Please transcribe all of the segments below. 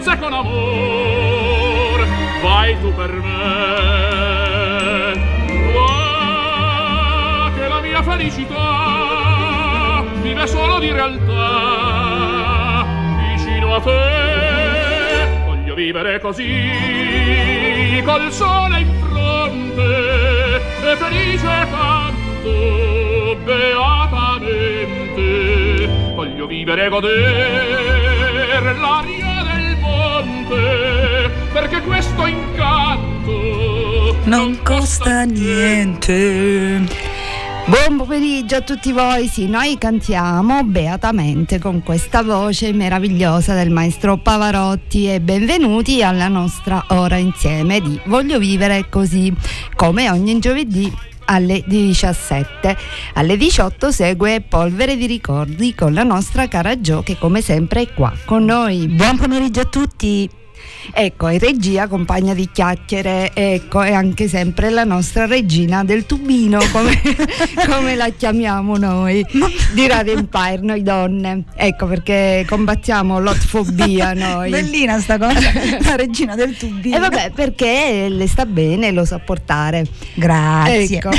dolcezza con amor. Vai tu per me. Va che la mia felicità vive solo di realtà. Vicino a te voglio vivere così col sole in fronte e felice canto beatamente. Voglio vivere e goder l'aria monte perché questo incanto non costa niente. Buon pomeriggio a tutti voi, sì, noi cantiamo beatamente con questa voce meravigliosa del maestro Pavarotti e benvenuti alla nostra ora insieme di Voglio vivere così, come ogni giovedì alle 17. Alle 18 segue Polvere di ricordi con la nostra cara Gio che come sempre è qua con noi. Buon pomeriggio a tutti. Ecco, in regia compagna di chiacchiere, ecco, è anche sempre la nostra regina del tubino, come, come la chiamiamo noi, di Radio Empire, noi donne. Ecco perché combattiamo l'otfobia noi. Bellina sta cosa, la regina del tubino. E vabbè, perché le sta bene, lo sa portare. Grazie. Ecco,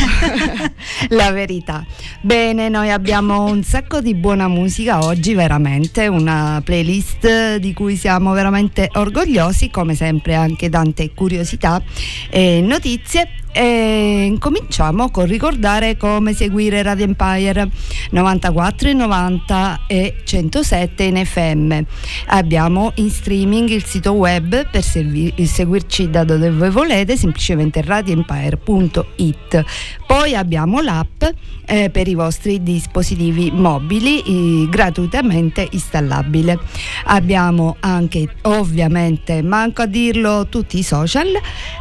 la verità. Bene, noi abbiamo un sacco di buona musica oggi, veramente, una playlist di cui siamo veramente orgogliosi, come sempre anche tante curiosità e notizie. E incominciamo con ricordare come seguire Radio Empire 94 90 e 107 in FM. Abbiamo in streaming il sito web per servi- seguirci da dove voi volete, semplicemente radioempire.it. Poi abbiamo l'app eh, per i vostri dispositivi mobili eh, gratuitamente installabile. Abbiamo anche ovviamente, manco a dirlo, tutti i social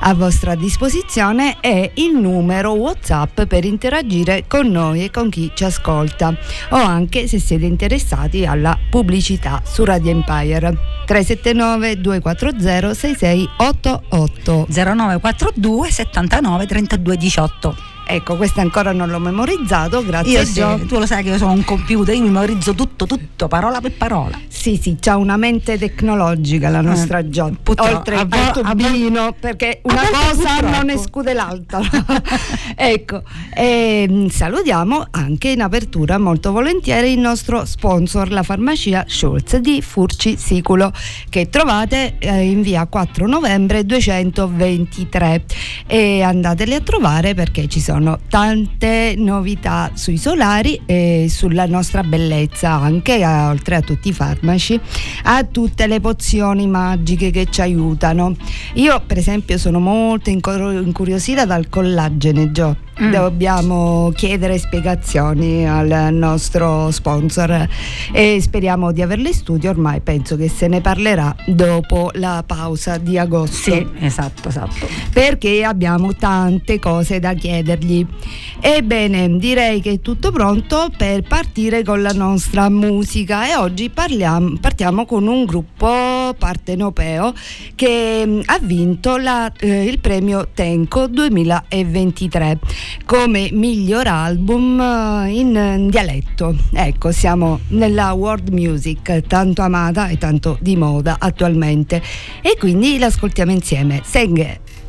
a vostra disposizione e il numero WhatsApp per interagire con noi e con chi ci ascolta. O anche se siete interessati alla pubblicità su Radio Empire. 379 240 6688 0942 79 32 18. Ecco, questo ancora non l'ho memorizzato, grazie Io a Gio. tu lo sai che io sono un computer, io memorizzo tutto, tutto, parola per parola. Sì, sì, c'ha una mente tecnologica la nostra Gio. purtroppo, Oltre a tubino, perché una cosa purtroppo. non esclude l'altra. ecco, ehm, salutiamo anche in apertura molto volentieri il nostro sponsor, la farmacia Schulz di Furci Siculo, che trovate eh, in via 4 novembre 223 e andateli a trovare perché ci sono tante novità sui solari e sulla nostra bellezza anche oltre a tutti i farmaci a tutte le pozioni magiche che ci aiutano io per esempio sono molto incur- incuriosita dal collagene Gio Mm. dobbiamo chiedere spiegazioni al nostro sponsor e speriamo di averle in studio ormai penso che se ne parlerà dopo la pausa di agosto Sì, esatto, esatto. perché abbiamo tante cose da chiedergli. Ebbene, direi che è tutto pronto per partire con la nostra musica e oggi parliamo, partiamo con un gruppo partenopeo che mm, ha vinto la- eh, il premio Tenco 2023 come miglior album eh, in dialetto. Ecco, siamo nella world music tanto amata e tanto di moda attualmente e quindi l'ascoltiamo insieme. Senghe.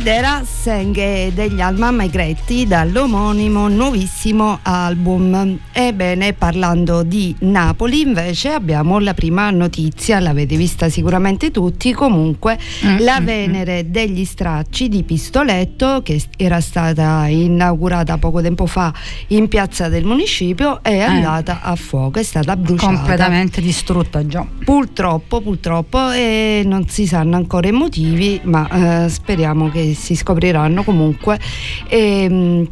Ed era Senghe degli Alma Maigretti dall'omonimo nuovissimo album. Ebbene, parlando di Napoli, invece abbiamo la prima notizia, l'avete vista sicuramente tutti, comunque mm-hmm. la Venere degli Stracci di Pistoletto che era stata inaugurata poco tempo fa in piazza del municipio è eh. andata a fuoco, è stata bruciata. Completamente distrutta già. Purtroppo, purtroppo e non si sanno ancora i motivi, ma eh, speriamo che si scopriranno comunque. E, ehm,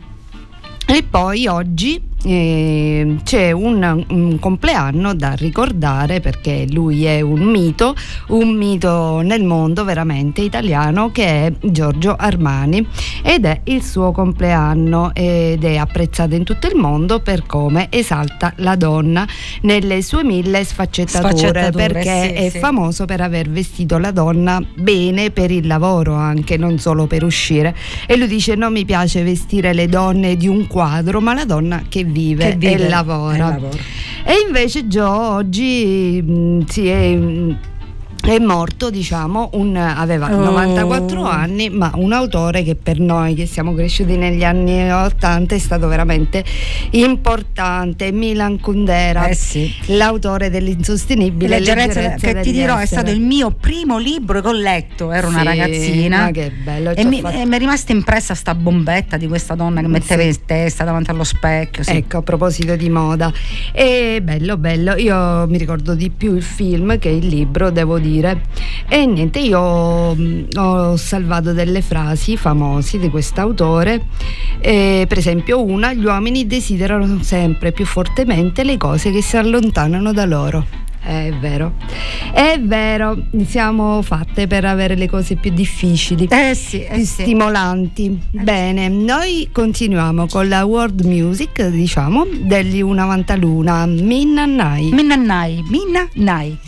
e poi oggi eh, c'è un, un, compleanno da ricordare perché lui è un mito, un mito nel mondo veramente italiano che è Giorgio Armani ed è il suo compleanno ed è apprezzato in tutto il mondo per come esalta la donna nelle sue mille sfaccettature, sfaccettature perché sì, è sì. famoso per aver vestito la donna bene per il lavoro anche, non solo per uscire. E lui dice non mi piace vestire le donne di un quadro, ma la donna che vive, vive e, lavora. e lavora. E invece Joe oggi mh, si è mh, è morto, diciamo, un, aveva oh. 94 anni, ma un autore che per noi che siamo cresciuti negli anni 80 è stato veramente importante, Milan Kundera, eh sì. l'autore dell'insostenibile leggerezza, leggerezza che ti dirò essere. è stato il mio primo libro che ho letto, ero una sì, ragazzina ma che bello, e mi, fatto... e mi, è rimasta impressa sta bombetta di questa donna che metteva sì. in testa davanti allo specchio. Sì. Ecco, a proposito di moda, è bello, bello, io mi ricordo di più il film che il libro, devo dire dire. E niente, io mm, ho salvato delle frasi famose di quest'autore, eh, per esempio una, gli uomini desiderano sempre più fortemente le cose che si allontanano da loro. È vero, è vero, siamo fatte per avere le cose più difficili, eh sì, eh più sì. stimolanti. Eh Bene, noi continuiamo con la world music, diciamo, degli Una Vantaluna, Minna Nai. Minna Nai, Minna Nai.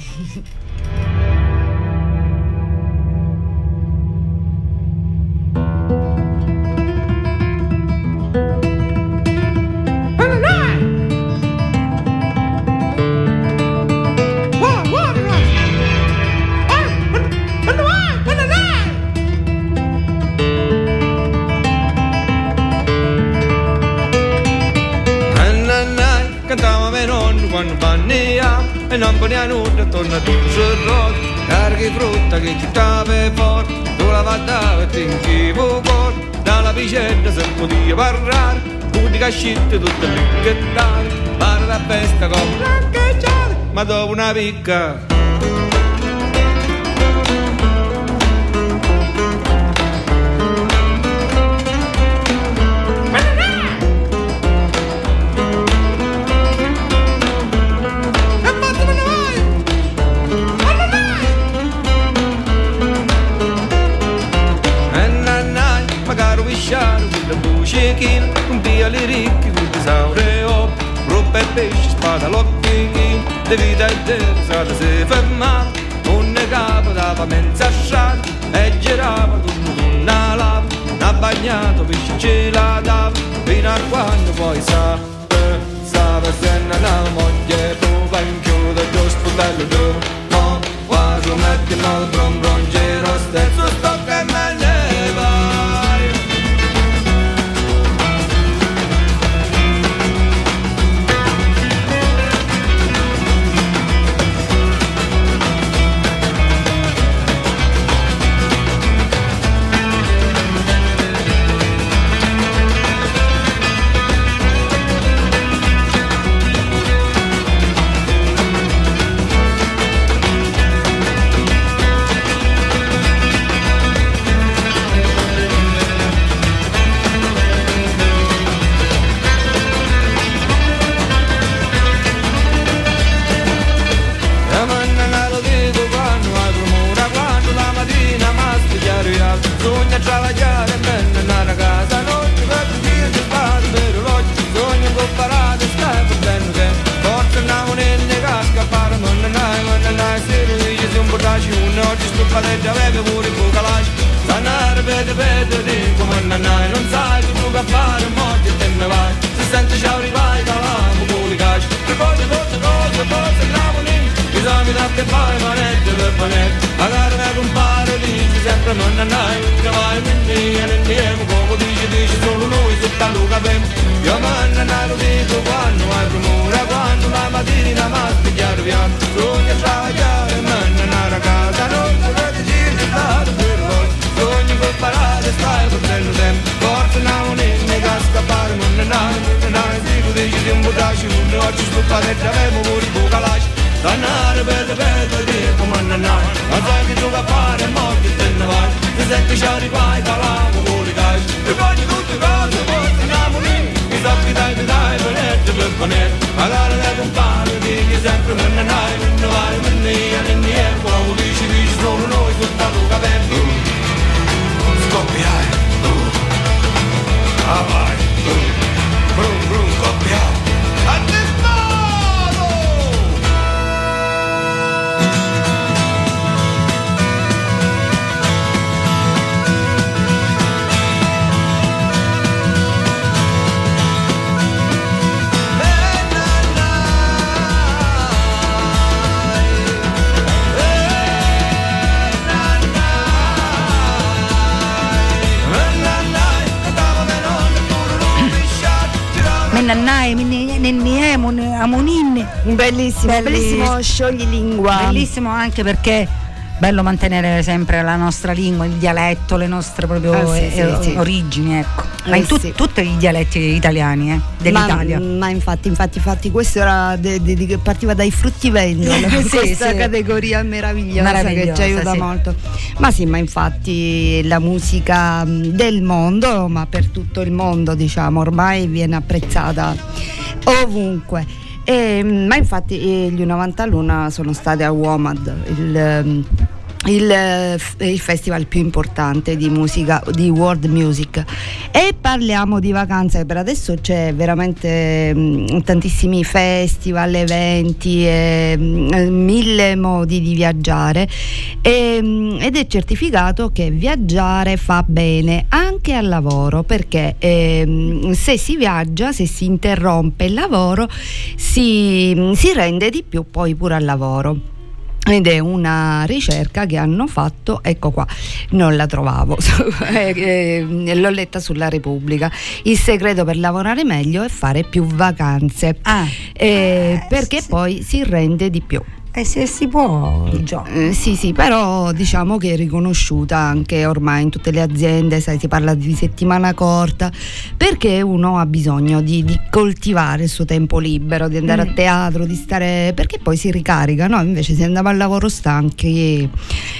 Tutte le picchettare pare la festa come rancheggiare ma dopo una picca vede vede di come nannai Non sai che tu fare morti e te ne vai. Se sente ciao rivai calamo con i caci Per cose cose cose cose gravo lì. Bisogna da che fare manette per panette Magari me compare lì si sente sempre mannanai Che vai quindi e insieme come dici dici solo noi sotto lo capem. Io mannanai lo dico quando hai premura Quando la mattina mi spigliare piano Sogno a travagliare mica scappare mannanai Mannanai dico dici di un buttaci Oggi sto padre avevo pure il bucalaci Danare belle belle di comanda nai Ma sai che gioca a fare morti te ne vai Ti senti ci arrivai calamo con i gai E poi di tutte cose poi andiamo lì Mi sa che dai ti dai venette per ponere Magari le compare digli sempre me ne nai Me ne vai me ne ia ne ne e Quando dici dici solo noi tutta luca vento Scoppiai Ah vai Brum brum scoppiai Mennannai, Nenniemo, Amonin. Bellissimo, Belli- bellissimo scioglilingua. Bellissimo anche perché bello mantenere sempre la nostra lingua, il dialetto, le nostre proprio Ah, sì, eh, sì. origini, ecco. Ma Eh, in sì. tutti i dialetti italiani, eh, dell'Italia. Ma, ma infatti, infatti, infatti, questo era de- de- de- partiva dai fruttivendoli, questa categoria meravigliosa, Meravigliosa, che ci aiuta molto. Ma sì, ma infatti la musica mh, del mondo, ma per tutto il mondo, diciamo, ormai viene apprezzata ovunque. E, mh, ma infatti eh, gli 90 Luna sono stati a WOMAD, il, mh, il, eh, il festival più importante di musica di world music. E parliamo di vacanze per adesso c'è veramente mh, tantissimi festival eventi e, mh, mille modi di viaggiare. E, mh, ed è certificato che viaggiare fa bene anche al lavoro perché ehm, se si viaggia se si interrompe il lavoro si, si rende di più poi pure al lavoro ed è una ricerca che hanno fatto, ecco qua, non la trovavo, eh, eh, l'ho letta sulla Repubblica. Il segreto per lavorare meglio è fare più vacanze, Ah, eh, eh, perché sì. poi si rende di più. E se si può. Eh, sì, sì, però diciamo che è riconosciuta anche ormai in tutte le aziende, sai, si parla di settimana corta, perché uno ha bisogno di, di coltivare il suo tempo libero, di andare Mm. a teatro, di stare, perché poi si ricarica, no? Invece se andiamo al lavoro stanchi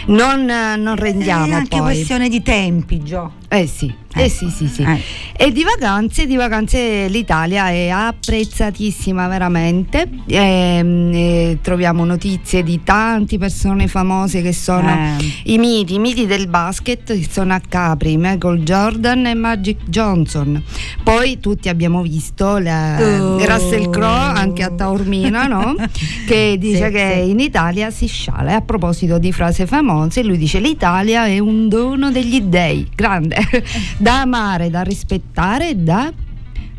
non, non rendiamo è anche poi. questione di tempi, Gio. Eh sì, eh, Eh. sì, sì, sì. Eh. E di vacanze, di vacanze l'Italia è apprezzatissima veramente. Ehm, eh, troviamo notizie di tante persone famose che sono Eh. i miti, i miti del basket che sono a Capri, Michael Jordan e Magic Johnson. Poi tutti abbiamo visto la, Oh. Russell Crowe anche a Taormina, no? che dice Sì, che sì. in Italia si sciala. E a proposito di frasi famose, lui dice l'Italia è un dono degli dei, grande, da amare, da rispettare, da...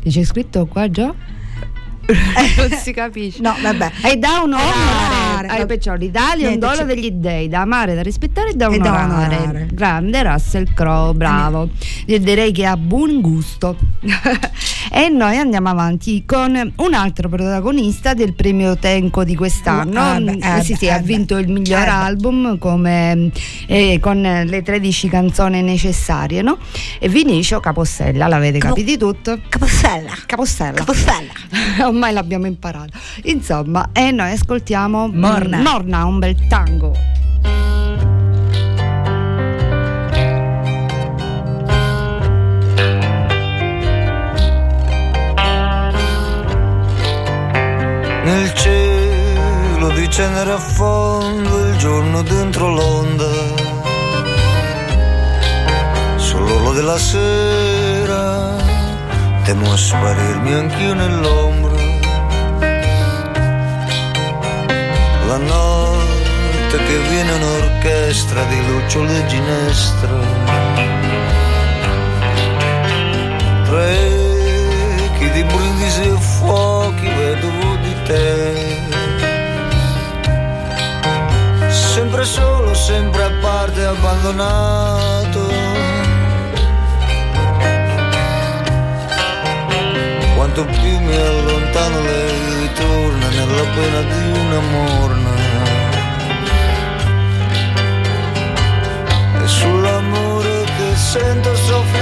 C'è scritto qua già? Non si capisce. No, vabbè. E da onorare. Eh, perciò l'Italia è un dono degli dei, da amare, da rispettare e da onorare. onorare. Grande Russell Crowe, bravo. Io direi che ha buon gusto. e noi andiamo avanti con un altro protagonista del premio Tenco di quest'anno. Ah, beh, eh sì, sì, eh ha vinto il miglior Eh album come, eh, con le 13 canzoni necessarie, no? E Vinicio Capossella, l'avete Capo- capito tutto? Capossella. Capossella. Capossella. Ormai l'abbiamo imparato. Insomma, e noi ascoltiamo Morna. Morna, un bel tango. Nel cielo di cenere a fondo il giorno dentro l'onda Sull'orlo della sera temo a sparirmi anch'io nell'ombra La notte che viene un'orchestra di lucciole e ginestra Tra echi di brindisi e fuochi vedovo di te Sempre solo, sempre a parte abbandonato. Quanto più mi allontano lei ritorna nella pena di una morna. E sull'amore che sento soffia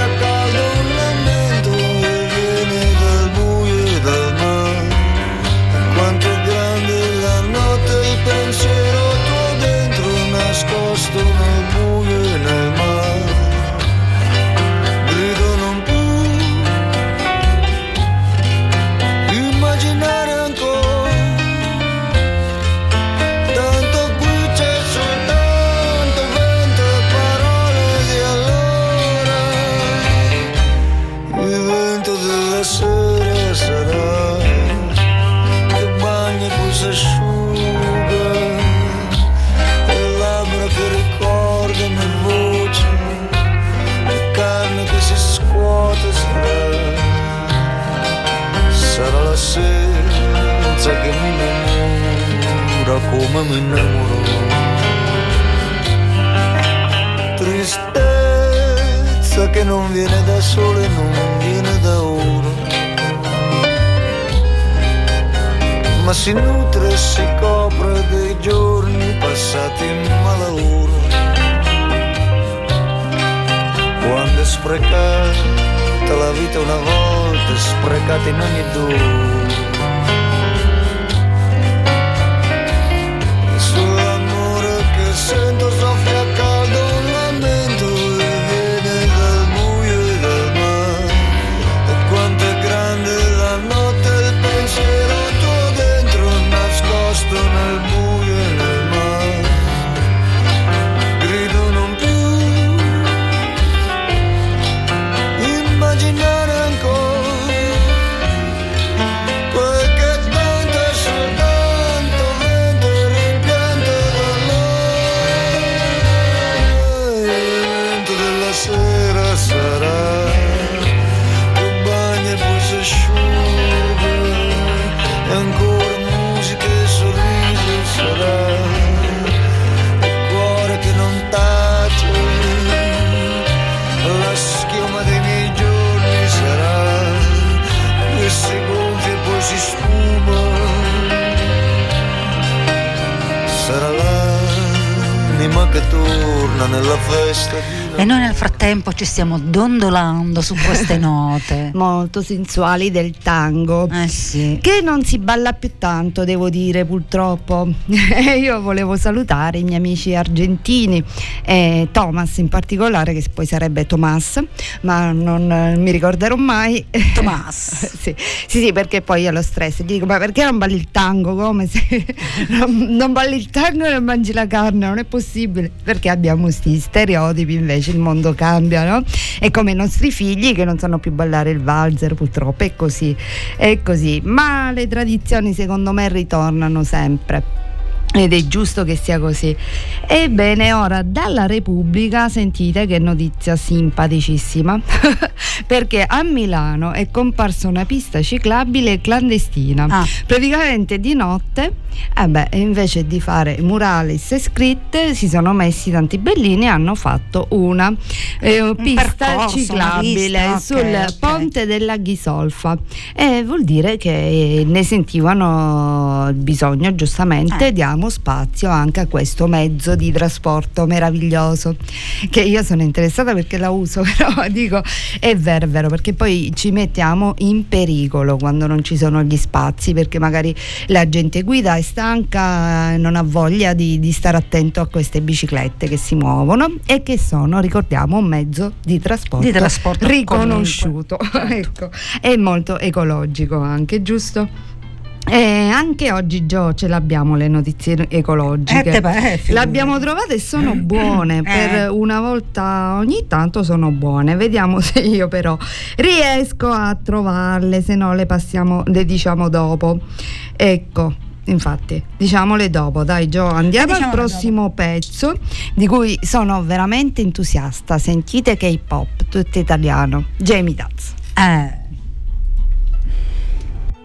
come mi innamoro tristezza che non viene da sole non viene da ora ma si nutre e si copre dei giorni passati in malaugurio. Quando è sprecata la vita una volta, sprecata in ogni dove. Nella festa E noi nel frattempo ci stiamo dondolando su queste note. Molto sensuali del tango. Eh sì. Che non si balla più tanto, devo dire, purtroppo. Io volevo salutare i miei amici argentini, e Thomas in particolare, che poi sarebbe Tomas, ma non eh, mi ricorderò mai. Tomas. sì, sì, sì, perché poi io lo stress. Gli dico, ma perché non balli il tango? Come se non, non balli il tango e non mangi la carne? Non è possibile. Perché abbiamo questi stereotipi, invece il mondo cambia, no? È come i nostri figli che non sanno più ballare il valzer, purtroppo è così, è così. Ma le tradizioni secondo me ritornano sempre. Ed è giusto che sia così. Ebbene, ora dalla Repubblica sentite che notizia simpaticissima. Perché a Milano è comparsa una pista ciclabile clandestina. Ah. Praticamente di notte, eh beh, invece di fare murales e scritte, si sono messi tanti bellini e hanno fatto una eh, pista percorso, una ciclabile pista, ok, sul ok. ponte della Ghisolfa. E vuol dire che ne sentivano il bisogno, giustamente, Eh. Diamo spazio anche a questo mezzo di trasporto meraviglioso. Che io sono interessata perché la uso, però dico è vero, è vero, perché poi ci mettiamo in pericolo quando non ci sono gli spazi, perché magari la gente guida è stanca, non ha voglia di, di stare attento a queste biciclette che si muovono e che sono, ricordiamo, un mezzo di trasporto, Di trasporto riconosciuto. ecco, è molto ecologico anche, giusto? E anche oggi Gio ce l'abbiamo le notizie ecologiche. Eh, figurati. L'abbiamo trovate e sono buone, Eh. per una volta ogni tanto sono buone. Vediamo se io però riesco a trovarle, se no le passiamo, le diciamo dopo. Ecco. Infatti, diciamole dopo, dai Gio, andiamo Eh, al prossimo pezzo di cui sono veramente entusiasta. Sentite hop, tutto italiano. Jamie Daz. Eh.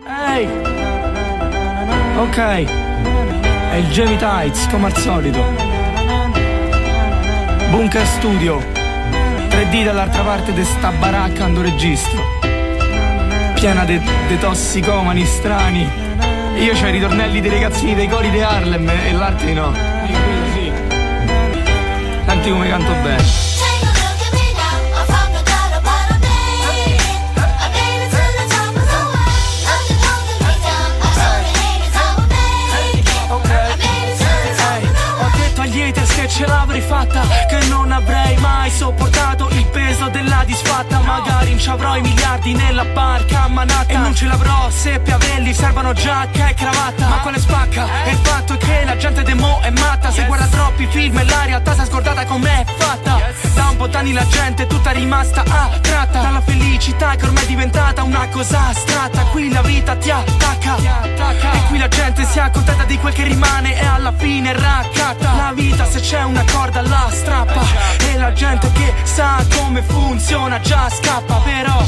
Ehi! Ok, è il Jamie Tights come al solito. Bunker Studio, 3D dall'altra parte di sta baracca ando registro, piena di tossicomani strani. Io c'ho i ritornelli dei ragazzini dei cori di Harlem e l'arte no. Senti come canto bene. Ce l'avrei fatta Che non avrei mai sopportato il peso della disfatta. Magari non ci avrò i miliardi nella barca a Manhattan. E non ce l'avrò se piavelli servono giacca e cravatta. Ma quale spacca? E il fatto è che la gente de mo è matta. Se guarda troppi film e la realtà si è scordata com'è fatta un po' la gente è tutta rimasta attratta Dalla felicità che ormai è diventata una cosa astratta. Qui la vita ti attacca E qui la gente si accontenta di quel che rimane E alla fine raccatta. La vita se c'è una corda la strappa E la gente che sa come funziona già scappa però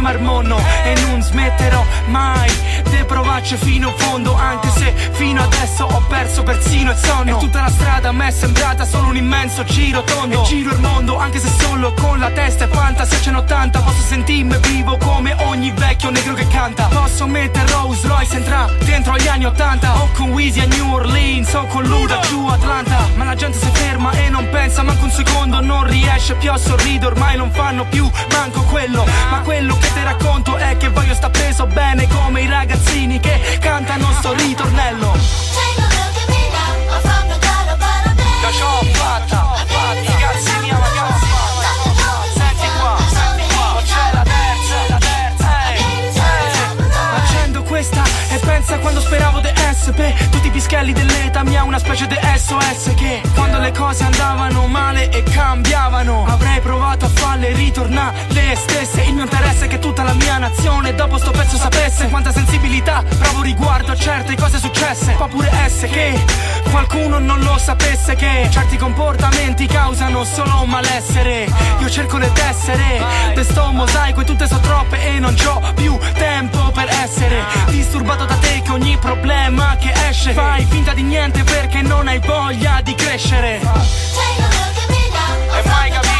mondo e non smetterò mai di provarci fino in fondo anche se fino adesso ho perso persino il sonno. E tutta la strada a me è sembrata solo un immenso giro tondo. E giro il mondo anche se solo con la testa è fantasia ce n'ho tanta posso sentirmi vivo come ogni vecchio negro che canta. Posso mettere Rose Royce entra dentro agli anni 80 o con Weezy a New Orleans o con Luda giù Atlanta. Ma la gente si ferma e non pensa manco un secondo. Non riesce più a sorridere ormai non fanno più manco quello. Ma quello che ti racconto è che voglio sta preso bene come i ragazzini che cantano sto ritornello. La c'ho fatta, fatta, cazzi mia ragazzi Senti qua, senti qua, c'è la terza, la Accendo questa e pensa quando speravo di essere Tutti i pischelli dell'età mia una specie di SOS Che quando le cose andavano male e cambiavano Avrei provato a farle ritornare le stesse. Il mio interesse è che tutta la mia nazione dopo sto pezzo sapesse Quanta sensibilità provo riguardo a certe cose successe. Può pure essere che qualcuno non lo sapesse Che certi comportamenti causano solo malessere. Io cerco di essere De sto mosaico e tutte so troppe e non c'ho più tempo per essere Disturbato da te che ogni problema che esce Fai finta di niente perché non hai voglia di crescere E mai capito, mai capito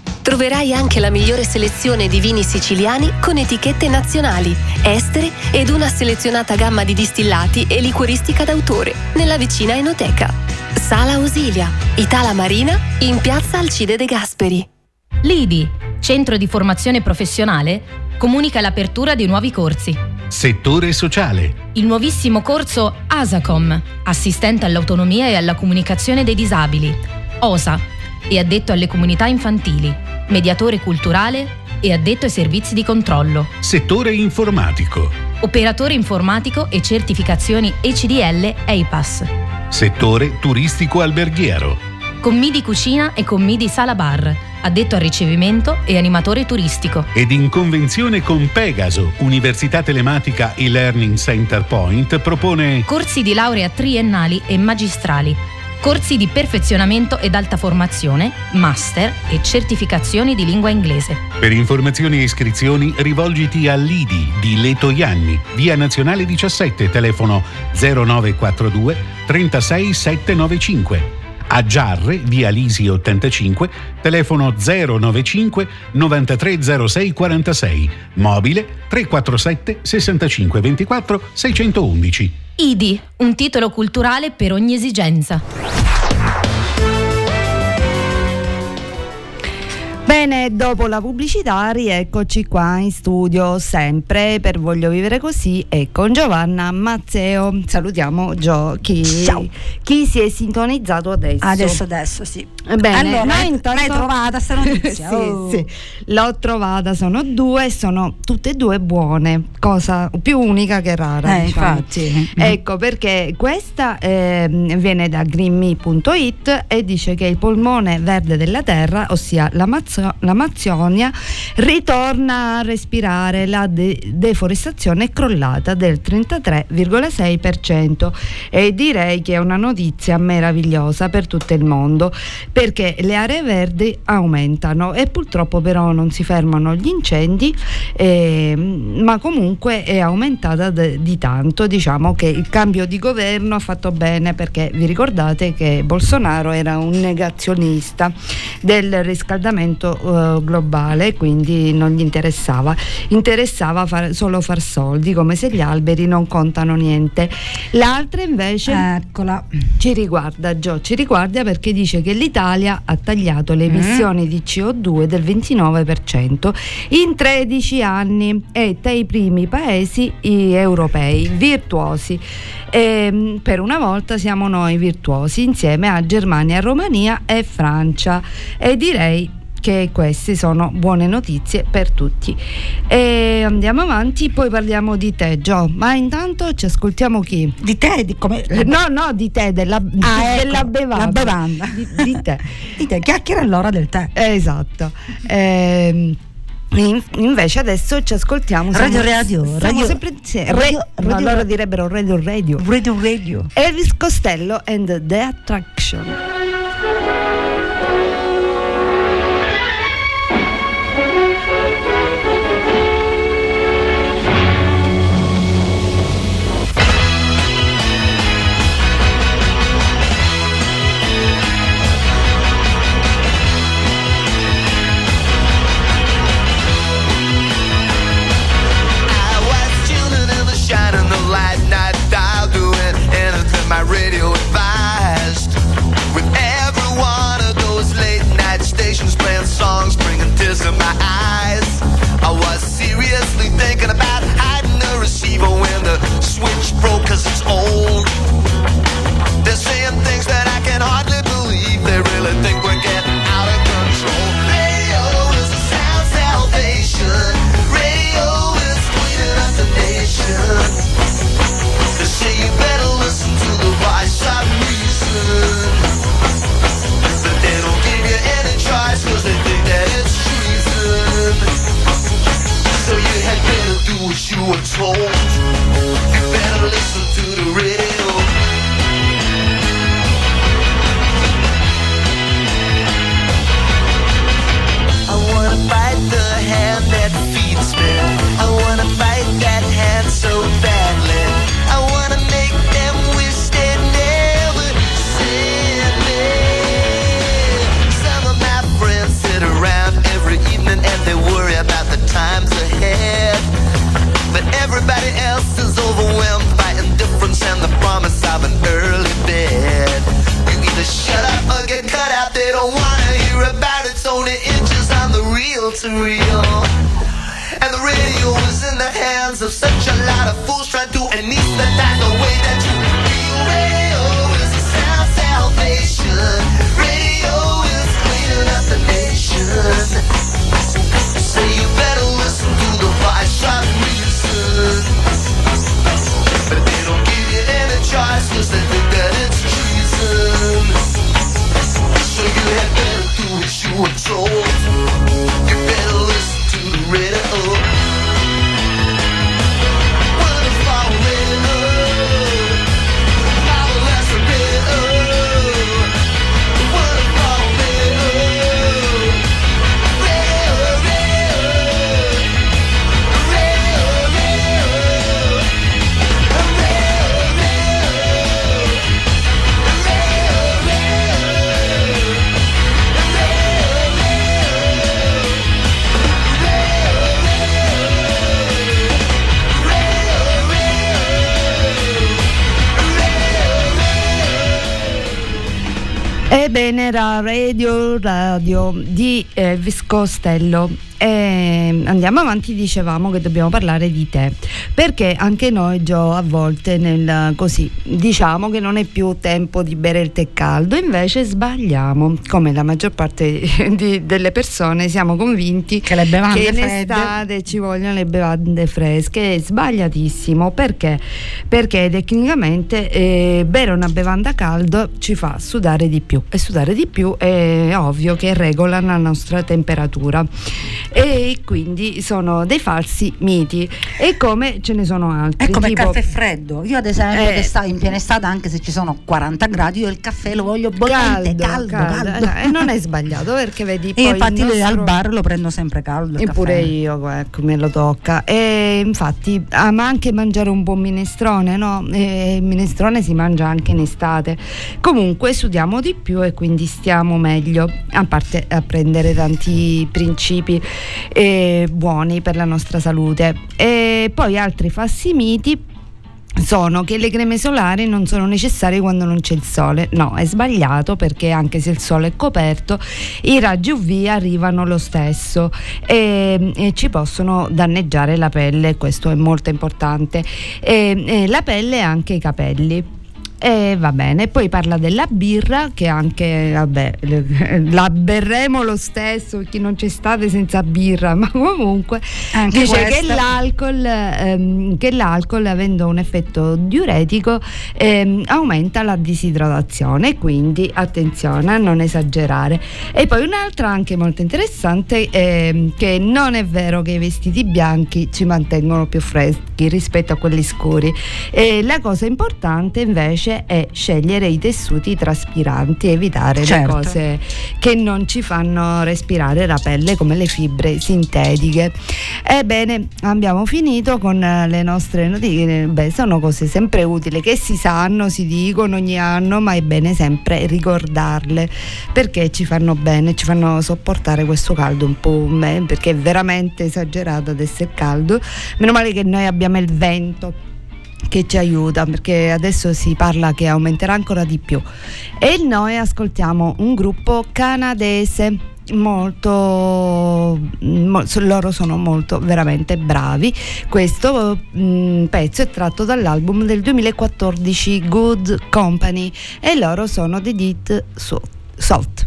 Troverai anche la migliore selezione di vini siciliani con etichette nazionali, estere ed una selezionata gamma di distillati e liquoristica d'autore nella vicina Enoteca. Sala Osilia, Itala Marina, in piazza Alcide De Gasperi. Lidi, centro di formazione professionale, comunica l'apertura di nuovi corsi. Settore sociale. Il nuovissimo corso ASACOM, assistente all'autonomia e alla comunicazione dei disabili, OSA, e addetto alle comunità infantili, mediatore culturale e addetto ai servizi di controllo, Settore informatico. operatore informatico e certificazioni ECDL EIPAS, Settore turistico alberghiero. commidi cucina e commidi sala bar, addetto al ricevimento e animatore turistico. Ed in convenzione con Pegaso, Università Telematica e-Learning Center Point propone Corsi di laurea triennali e magistrali. Corsi di perfezionamento ed alta formazione, master e certificazioni di lingua inglese. Per informazioni e iscrizioni rivolgiti a Lidi di Leto Ianni, via Nazionale 17, telefono 0942 36 795. A Giarre, via Lisi 85, telefono 095 9306 46, mobile 347 65 24 611. IDI, un titolo culturale per ogni esigenza. Bene, dopo la pubblicità rieccoci qua in studio sempre per Voglio Vivere Così e con Giovanna Mazzeo. Salutiamo Gio, chi, chi si è sintonizzato adesso. Adesso, adesso, sì. Bene, allora, noi intanto... l'hai trovata sta notizia? sì, oh. sì, l'ho trovata, sono due, sono tutte e due buone, cosa più unica che rara. Eh, diciamo. infatti. Ecco perché questa eh, viene da greenme.it e dice che il polmone verde della terra, ossia l'Amazzonia, l'Amazzonia ritorna a respirare, la de- deforestazione è crollata del 33,6% e direi che è una notizia meravigliosa per tutto il mondo perché le aree verdi aumentano e purtroppo però non si fermano gli incendi eh, ma comunque è aumentata de- di tanto. Diciamo che il cambio di governo ha fatto bene perché vi ricordate che Bolsonaro era un negazionista del riscaldamento uh, globale, quindi non gli interessava. Interessava far, solo far soldi, come se gli alberi non contano niente. L'altra invece Eccola. ci riguarda, Gio, ci riguarda perché dice che l'Italia ha tagliato le Mm. emissioni di CO2 del 29% in 13 anni è tra i primi paesi europei virtuosi. E, per una volta siamo noi virtuosi insieme a Germania, Romania e Francia e direi che queste sono buone notizie per tutti. E andiamo avanti, poi parliamo di te, Gio. Ma intanto ci ascoltiamo chi? Di te, di come... No, no, di te, della, Ah, ecco, della bevanda. la bevanda. Di, di te. Di te, chiacchiera all'ora del tè. Esatto. Ehm, in- invece adesso ci ascoltiamo siamo- Radio Radio, siamo radio- sempre insieme radio- Re- no, radio- loro direbbero radio radio Radio Radio. Elvis Costello and The Attraction cold. Radio Radio di Elvis Costello. E andiamo avanti, dicevamo che dobbiamo parlare di tè, perché anche noi Gio a volte nel, così diciamo che non è più tempo di bere il tè caldo, invece sbagliamo, come la maggior parte di, delle persone siamo convinti che, le bevande che in fredde. estate ci vogliono le bevande fresche, è sbagliatissimo, perché? Perché tecnicamente eh, bere una bevanda calda ci fa sudare di più. E sudare di più è ovvio che regola la nostra temperatura e quindi sono dei falsi miti e come ce ne sono altri Ecco perché il tipo- caffè è freddo. Io ad esempio Eh. che sta in piena estate, anche se ci sono 40 gradi, io il caffè lo voglio bollente, caldo, caldo. eh, E non è sbagliato perché vedi E poi infatti il nostro- al bar lo prendo sempre caldo. il Eppure caffè. io, ecco, me lo tocca. E infatti, ama anche mangiare un buon minestrone, no? E il minestrone si mangia anche in estate. Comunque sudiamo di più e quindi stiamo meglio, a parte a prendere tanti principi eh, buoni per la nostra salute. E poi altri falsi miti sono che le creme solari non sono necessarie quando non c'è il sole. No, è sbagliato perché anche se il sole è coperto, i raggi UV arrivano lo stesso e, e ci possono danneggiare la pelle, questo è molto importante. E- e la pelle e anche i capelli. E va bene, poi parla della birra che anche, vabbè, la berremo lo stesso, chi non c'è estate senza birra, ma comunque Anche dice che l'alcol, ehm, che l'alcol avendo un effetto diuretico ehm, aumenta la disidratazione, quindi attenzione a non esagerare. E poi un'altra anche molto interessante è che non è vero che i vestiti bianchi ci mantengono più freschi rispetto a quelli scuri. E la cosa importante invece è scegliere i tessuti traspiranti, evitare Certo. le cose che non ci fanno respirare la pelle come le fibre sintetiche. Ebbene, abbiamo finito con eh, le nostre notizie. Beh, sono cose sempre utili che si sanno, si dicono ogni anno, ma è bene sempre ricordarle perché ci fanno bene, ci fanno sopportare questo caldo un po', eh, perché è veramente esagerato ad essere caldo. Meno male che noi abbiamo il vento che ci aiuta perché adesso si parla che aumenterà ancora di più. E noi ascoltiamo un gruppo canadese molto mo- loro sono molto veramente bravi. Questo mm, pezzo è tratto dall'album del 2014 Good Company e loro sono The Dit Salt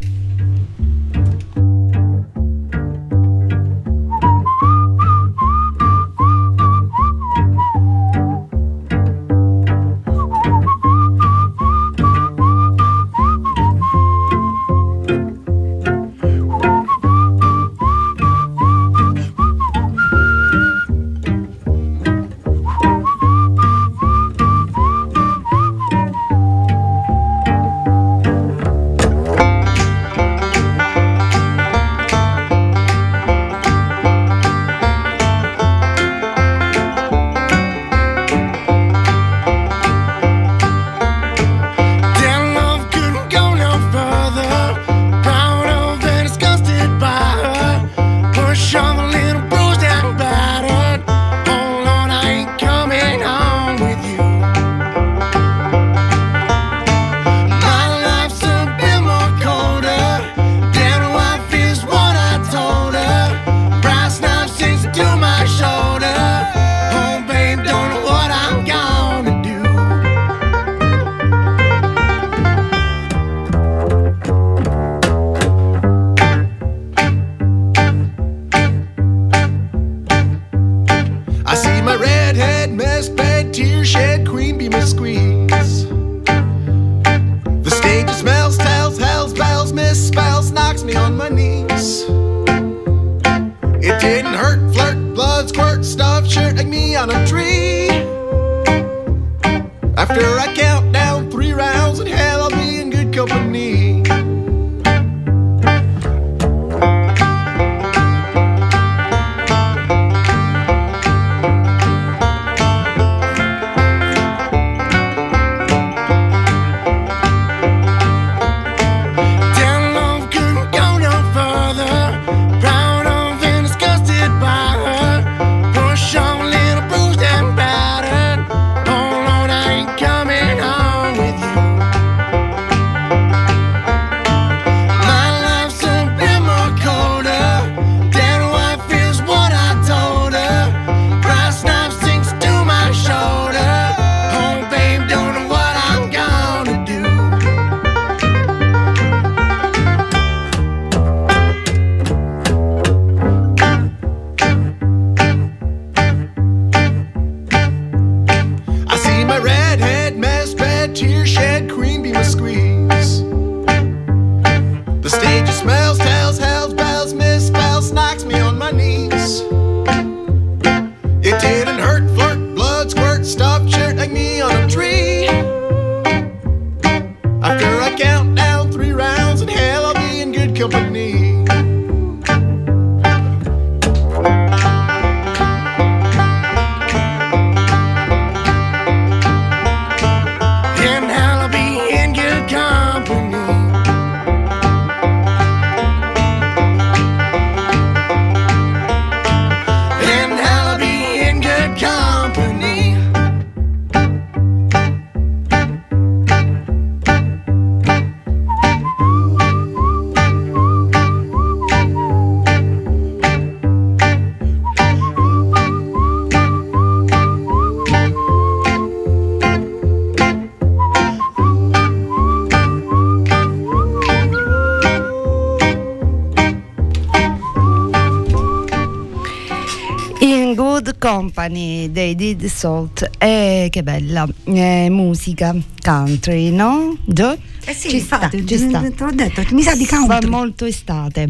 Did Salt. E che bella eh, musica country, no? Gio? Eh sì, ci infatti, sta, ci sta. te l'ho detto, mi sa di country. Fa molto estate.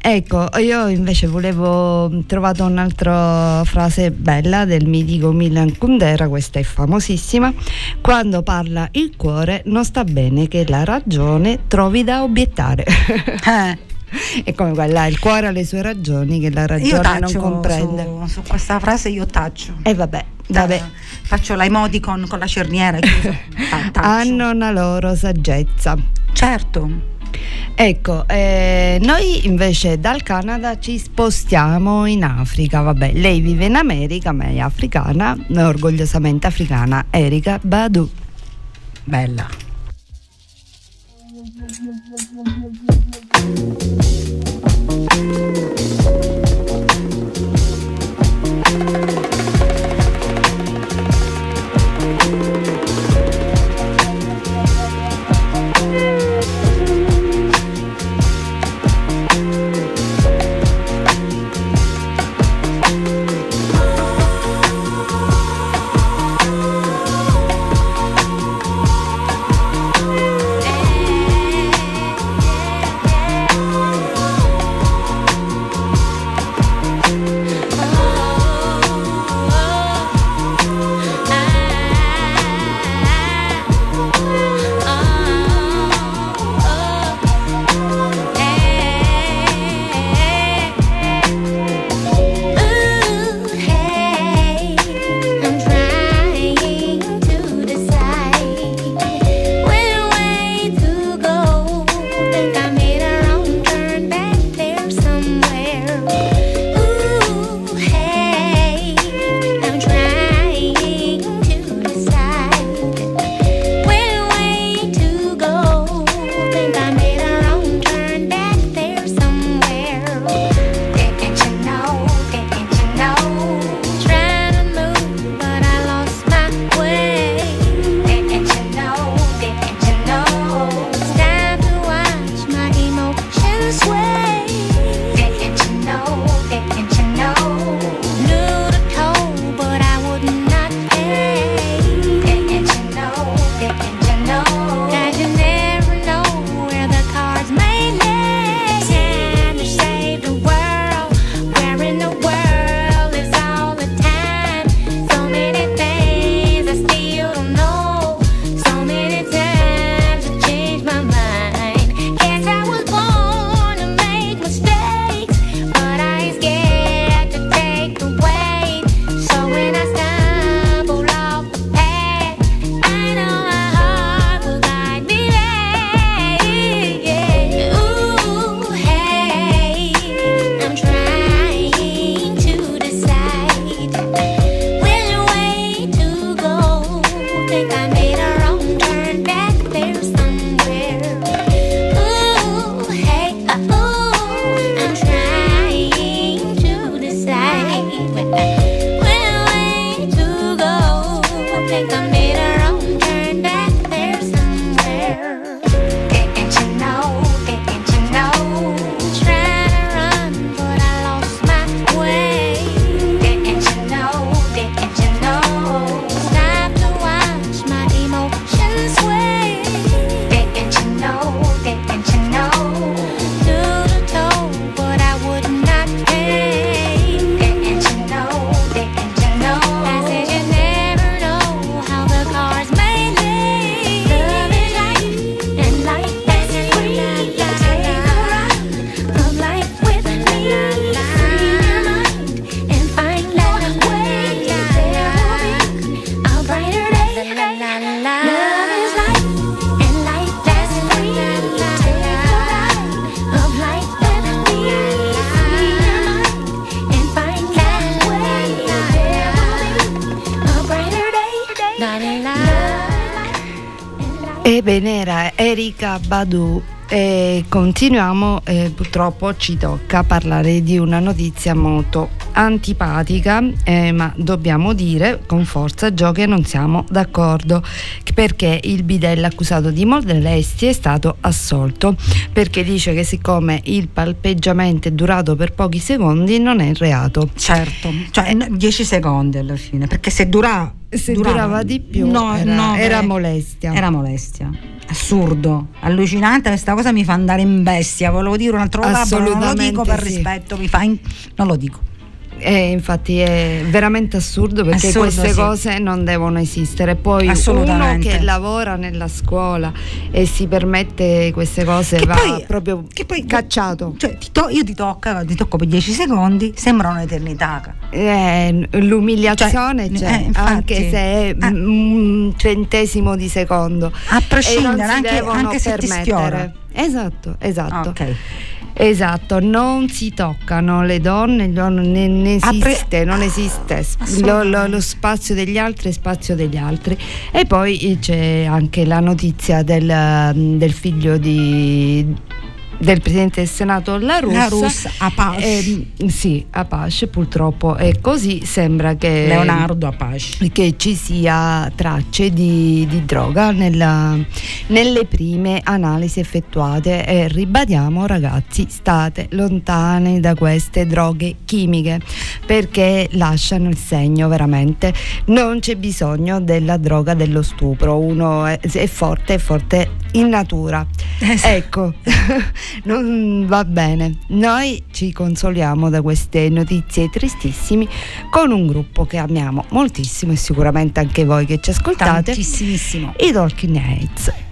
Ecco, io invece volevo trovato un'altra frase bella del mitico Milan Kundera, questa è famosissima. Quando parla il cuore non sta bene che la ragione trovi da obiettare. Eh. È come quella, il cuore ha le sue ragioni che la Io ragione non comprende. su, su questa frase io taccio. E vabbè, vabbè. Faccio l'emoticon con la cerniera hanno una loro saggezza. Certo. Ecco, eh, noi invece dal Canada ci spostiamo in Africa. Vabbè, lei vive in America, ma è africana, orgogliosamente africana, Erika Badu. Bella. Ebbene era Badu E continuiamo, eh, purtroppo ci tocca parlare di una notizia molto antipatica, eh, ma dobbiamo dire con forza Gio che non siamo d'accordo perché il bidello accusato di molestie è stato assolto perché dice che siccome il palpeggiamento è durato per pochi secondi non è reato. Certo, cioè 10 secondi alla fine, perché se dura se durava, durava di più no, era, no, era molestia. Era molestia assurdo, allucinante, questa cosa mi fa andare in bestia, volevo dire un altro volta, non lo dico per sì. rispetto, mi fa in... non lo dico. Eh, infatti è veramente assurdo perché assurdo, queste sì. cose non devono esistere. Poi uno che lavora nella scuola e si permette queste cose che va poi, proprio che poi, cacciato. Cioè, ti to- io ti tocco, ti tocco per 10 secondi, sembra un'eternità. Eh, l'umiliazione cioè, c'è, infatti, anche se è eh. un centesimo di secondo. A prescindere, anche, anche se permettere. ti sfiora. Esatto, esatto. Ah, okay. Esatto, non si toccano le donne, non, non esiste, non esiste. Lo, lo, lo, spazio degli altri è spazio degli altri. E poi c'è anche la notizia del, del figlio di del Presidente del Senato La Russa, La Russa Apache. Eh, sì, Apache purtroppo. È così, sembra che Leonardo Apache. che ci sia tracce di, di droga nella, nelle prime analisi effettuate. E ribadiamo ragazzi state lontani da queste droghe chimiche perché lasciano il segno veramente. Non c'è bisogno della droga dello stupro. Uno è, è forte è forte in natura. Esatto. ecco non va bene. Noi ci consoliamo da queste notizie tristissime con un gruppo che amiamo moltissimo e sicuramente anche voi che ci ascoltate. Tantissimissimo. I Talking Heads.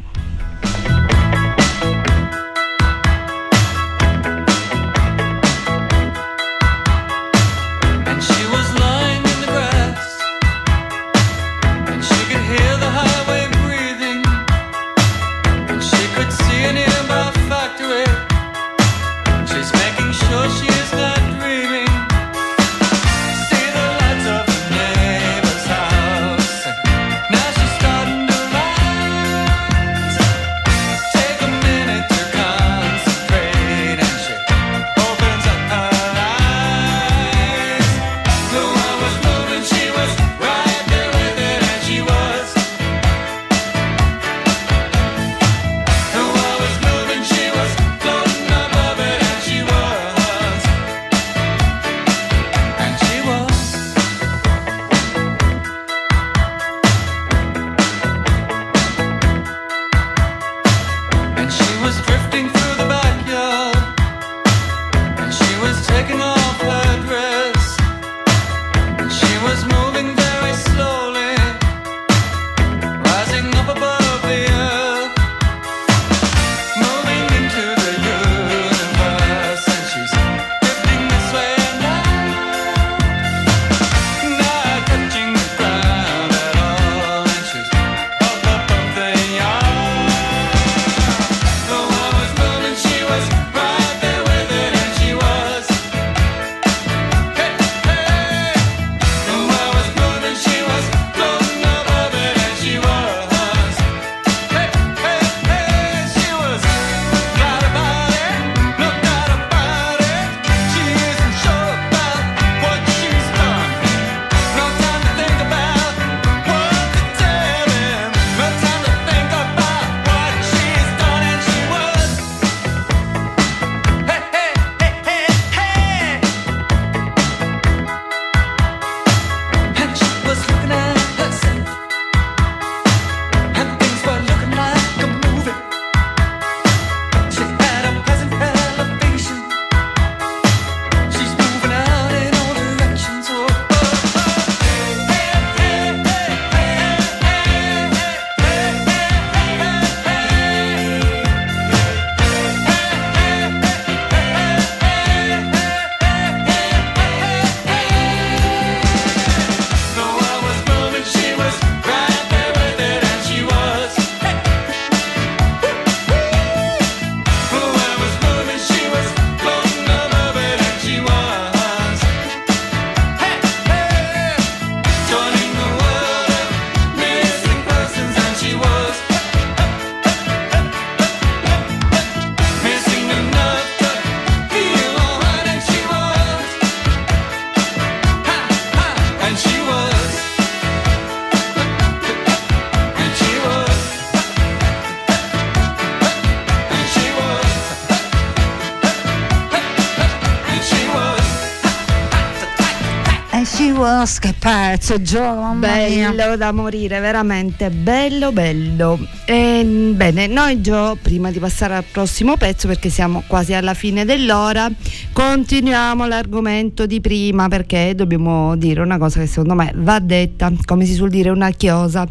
Pezzo, gioco, mamma bello da morire, veramente bello, bello. E, bene, noi Gio, prima di passare al prossimo pezzo, perché siamo quasi alla fine dell'ora, continuiamo l'argomento di prima, perché dobbiamo dire una cosa che secondo me va detta, come si suol dire, una chiosa,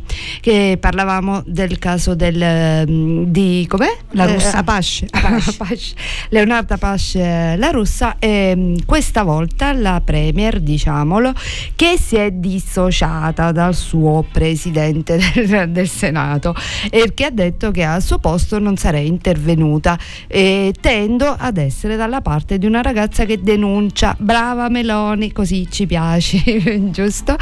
che parlavamo del caso del, mm, di, com'è? La Eh, russa. Apache. Apache. Apache. Leonardo Apache, la russa, e mm, questa volta la Premier, diciamolo, che si è dissociata dal suo presidente del, del Senato e che ha detto che al suo posto non sarei intervenuta e tendo ad essere dalla parte di una ragazza che denuncia brava Meloni così ci piace giusto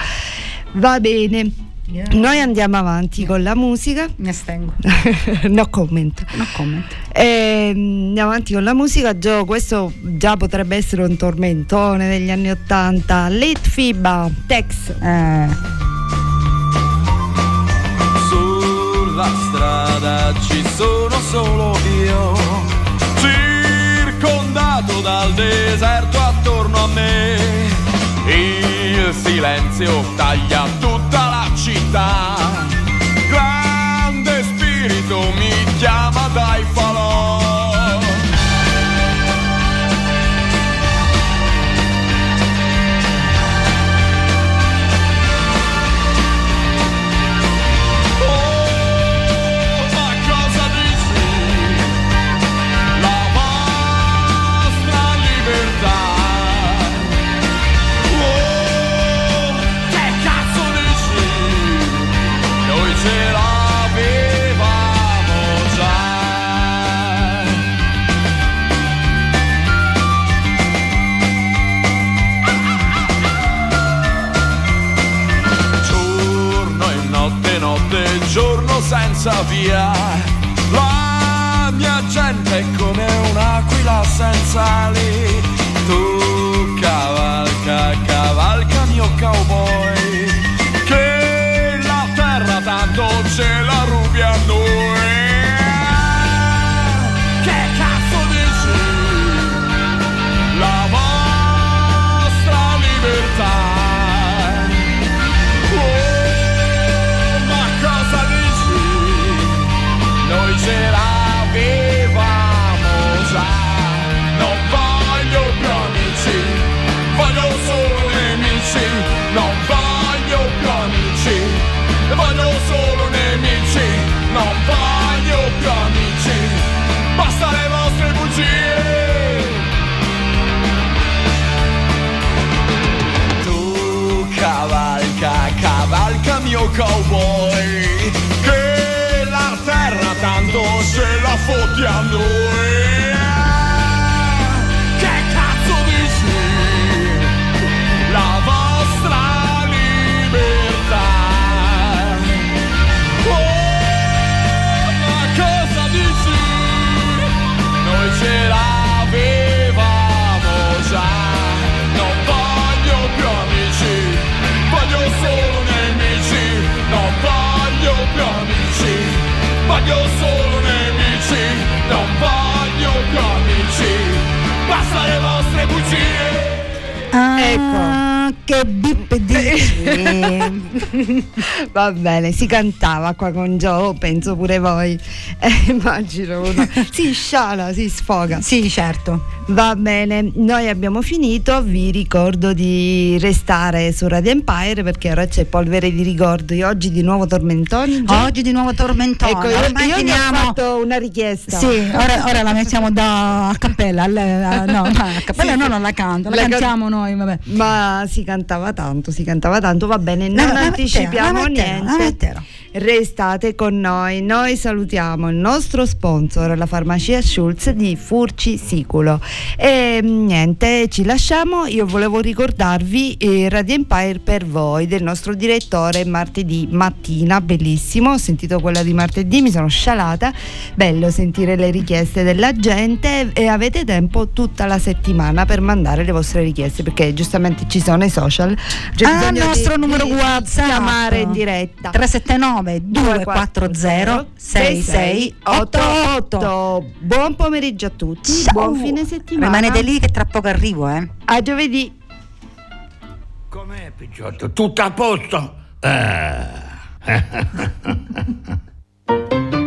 va bene noi andiamo avanti con la musica Mi astengo. no comment No comment. e, mm, andiamo avanti con la musica, Gio, questo già potrebbe essere un tormentone degli anni Ottanta. Lit Fiba, Tex. Eh, Sulla strada ci sono solo io, circondato dal deserto attorno a me. Il silenzio taglia tutta la città. Grande spirito mi chiama dai falò. E giorno senza via. La mia gente è come un'aquila senza ali. Tu cowboy Che la terra tanto se la fotti a noi Ecco. Che bip dici? Va bene, si cantava qua con Gio, penso pure voi. Eh, immagino uno. Si sciala, si sfoga. sì, certo. Va bene, noi abbiamo finito, vi ricordo di restare su Radio Empire perché ora c'è polvere di ricordo e oggi di nuovo tormentoni. Gio? Oggi di nuovo tormentone. Ecco, io, Ormai io ho fatto una richiesta. Sì, ora, ora la mettiamo da a cappella. al- a- no, a cappella Sì, no, non la canto, la, La can- cantiamo noi, vabbè. Ma si cantava tanto, si cantava tanto, va bene, No, non anticipiamo niente. Restate con noi, noi salutiamo il nostro sponsor, la farmacia Schulz di Furci Siculo. E mm, niente, ci lasciamo. Io volevo ricordarvi eh, Radio Empire per voi del nostro direttore martedì mattina, bellissimo. Ho sentito quella di martedì, mi sono scialata. Bello sentire le richieste della gente e avete tempo tutta la settimana per mandare le vostre richieste perché giustamente ci sono i social. C'è Ah, il nostro di- numero di WhatsApp. chiamare in diretta. 379 240 6688. Buon pomeriggio a tutti, Ciao. buon fine settimana. Rimanete lì che tra poco arrivo, eh. A giovedì. Com'è, Tutto a posto? Eh.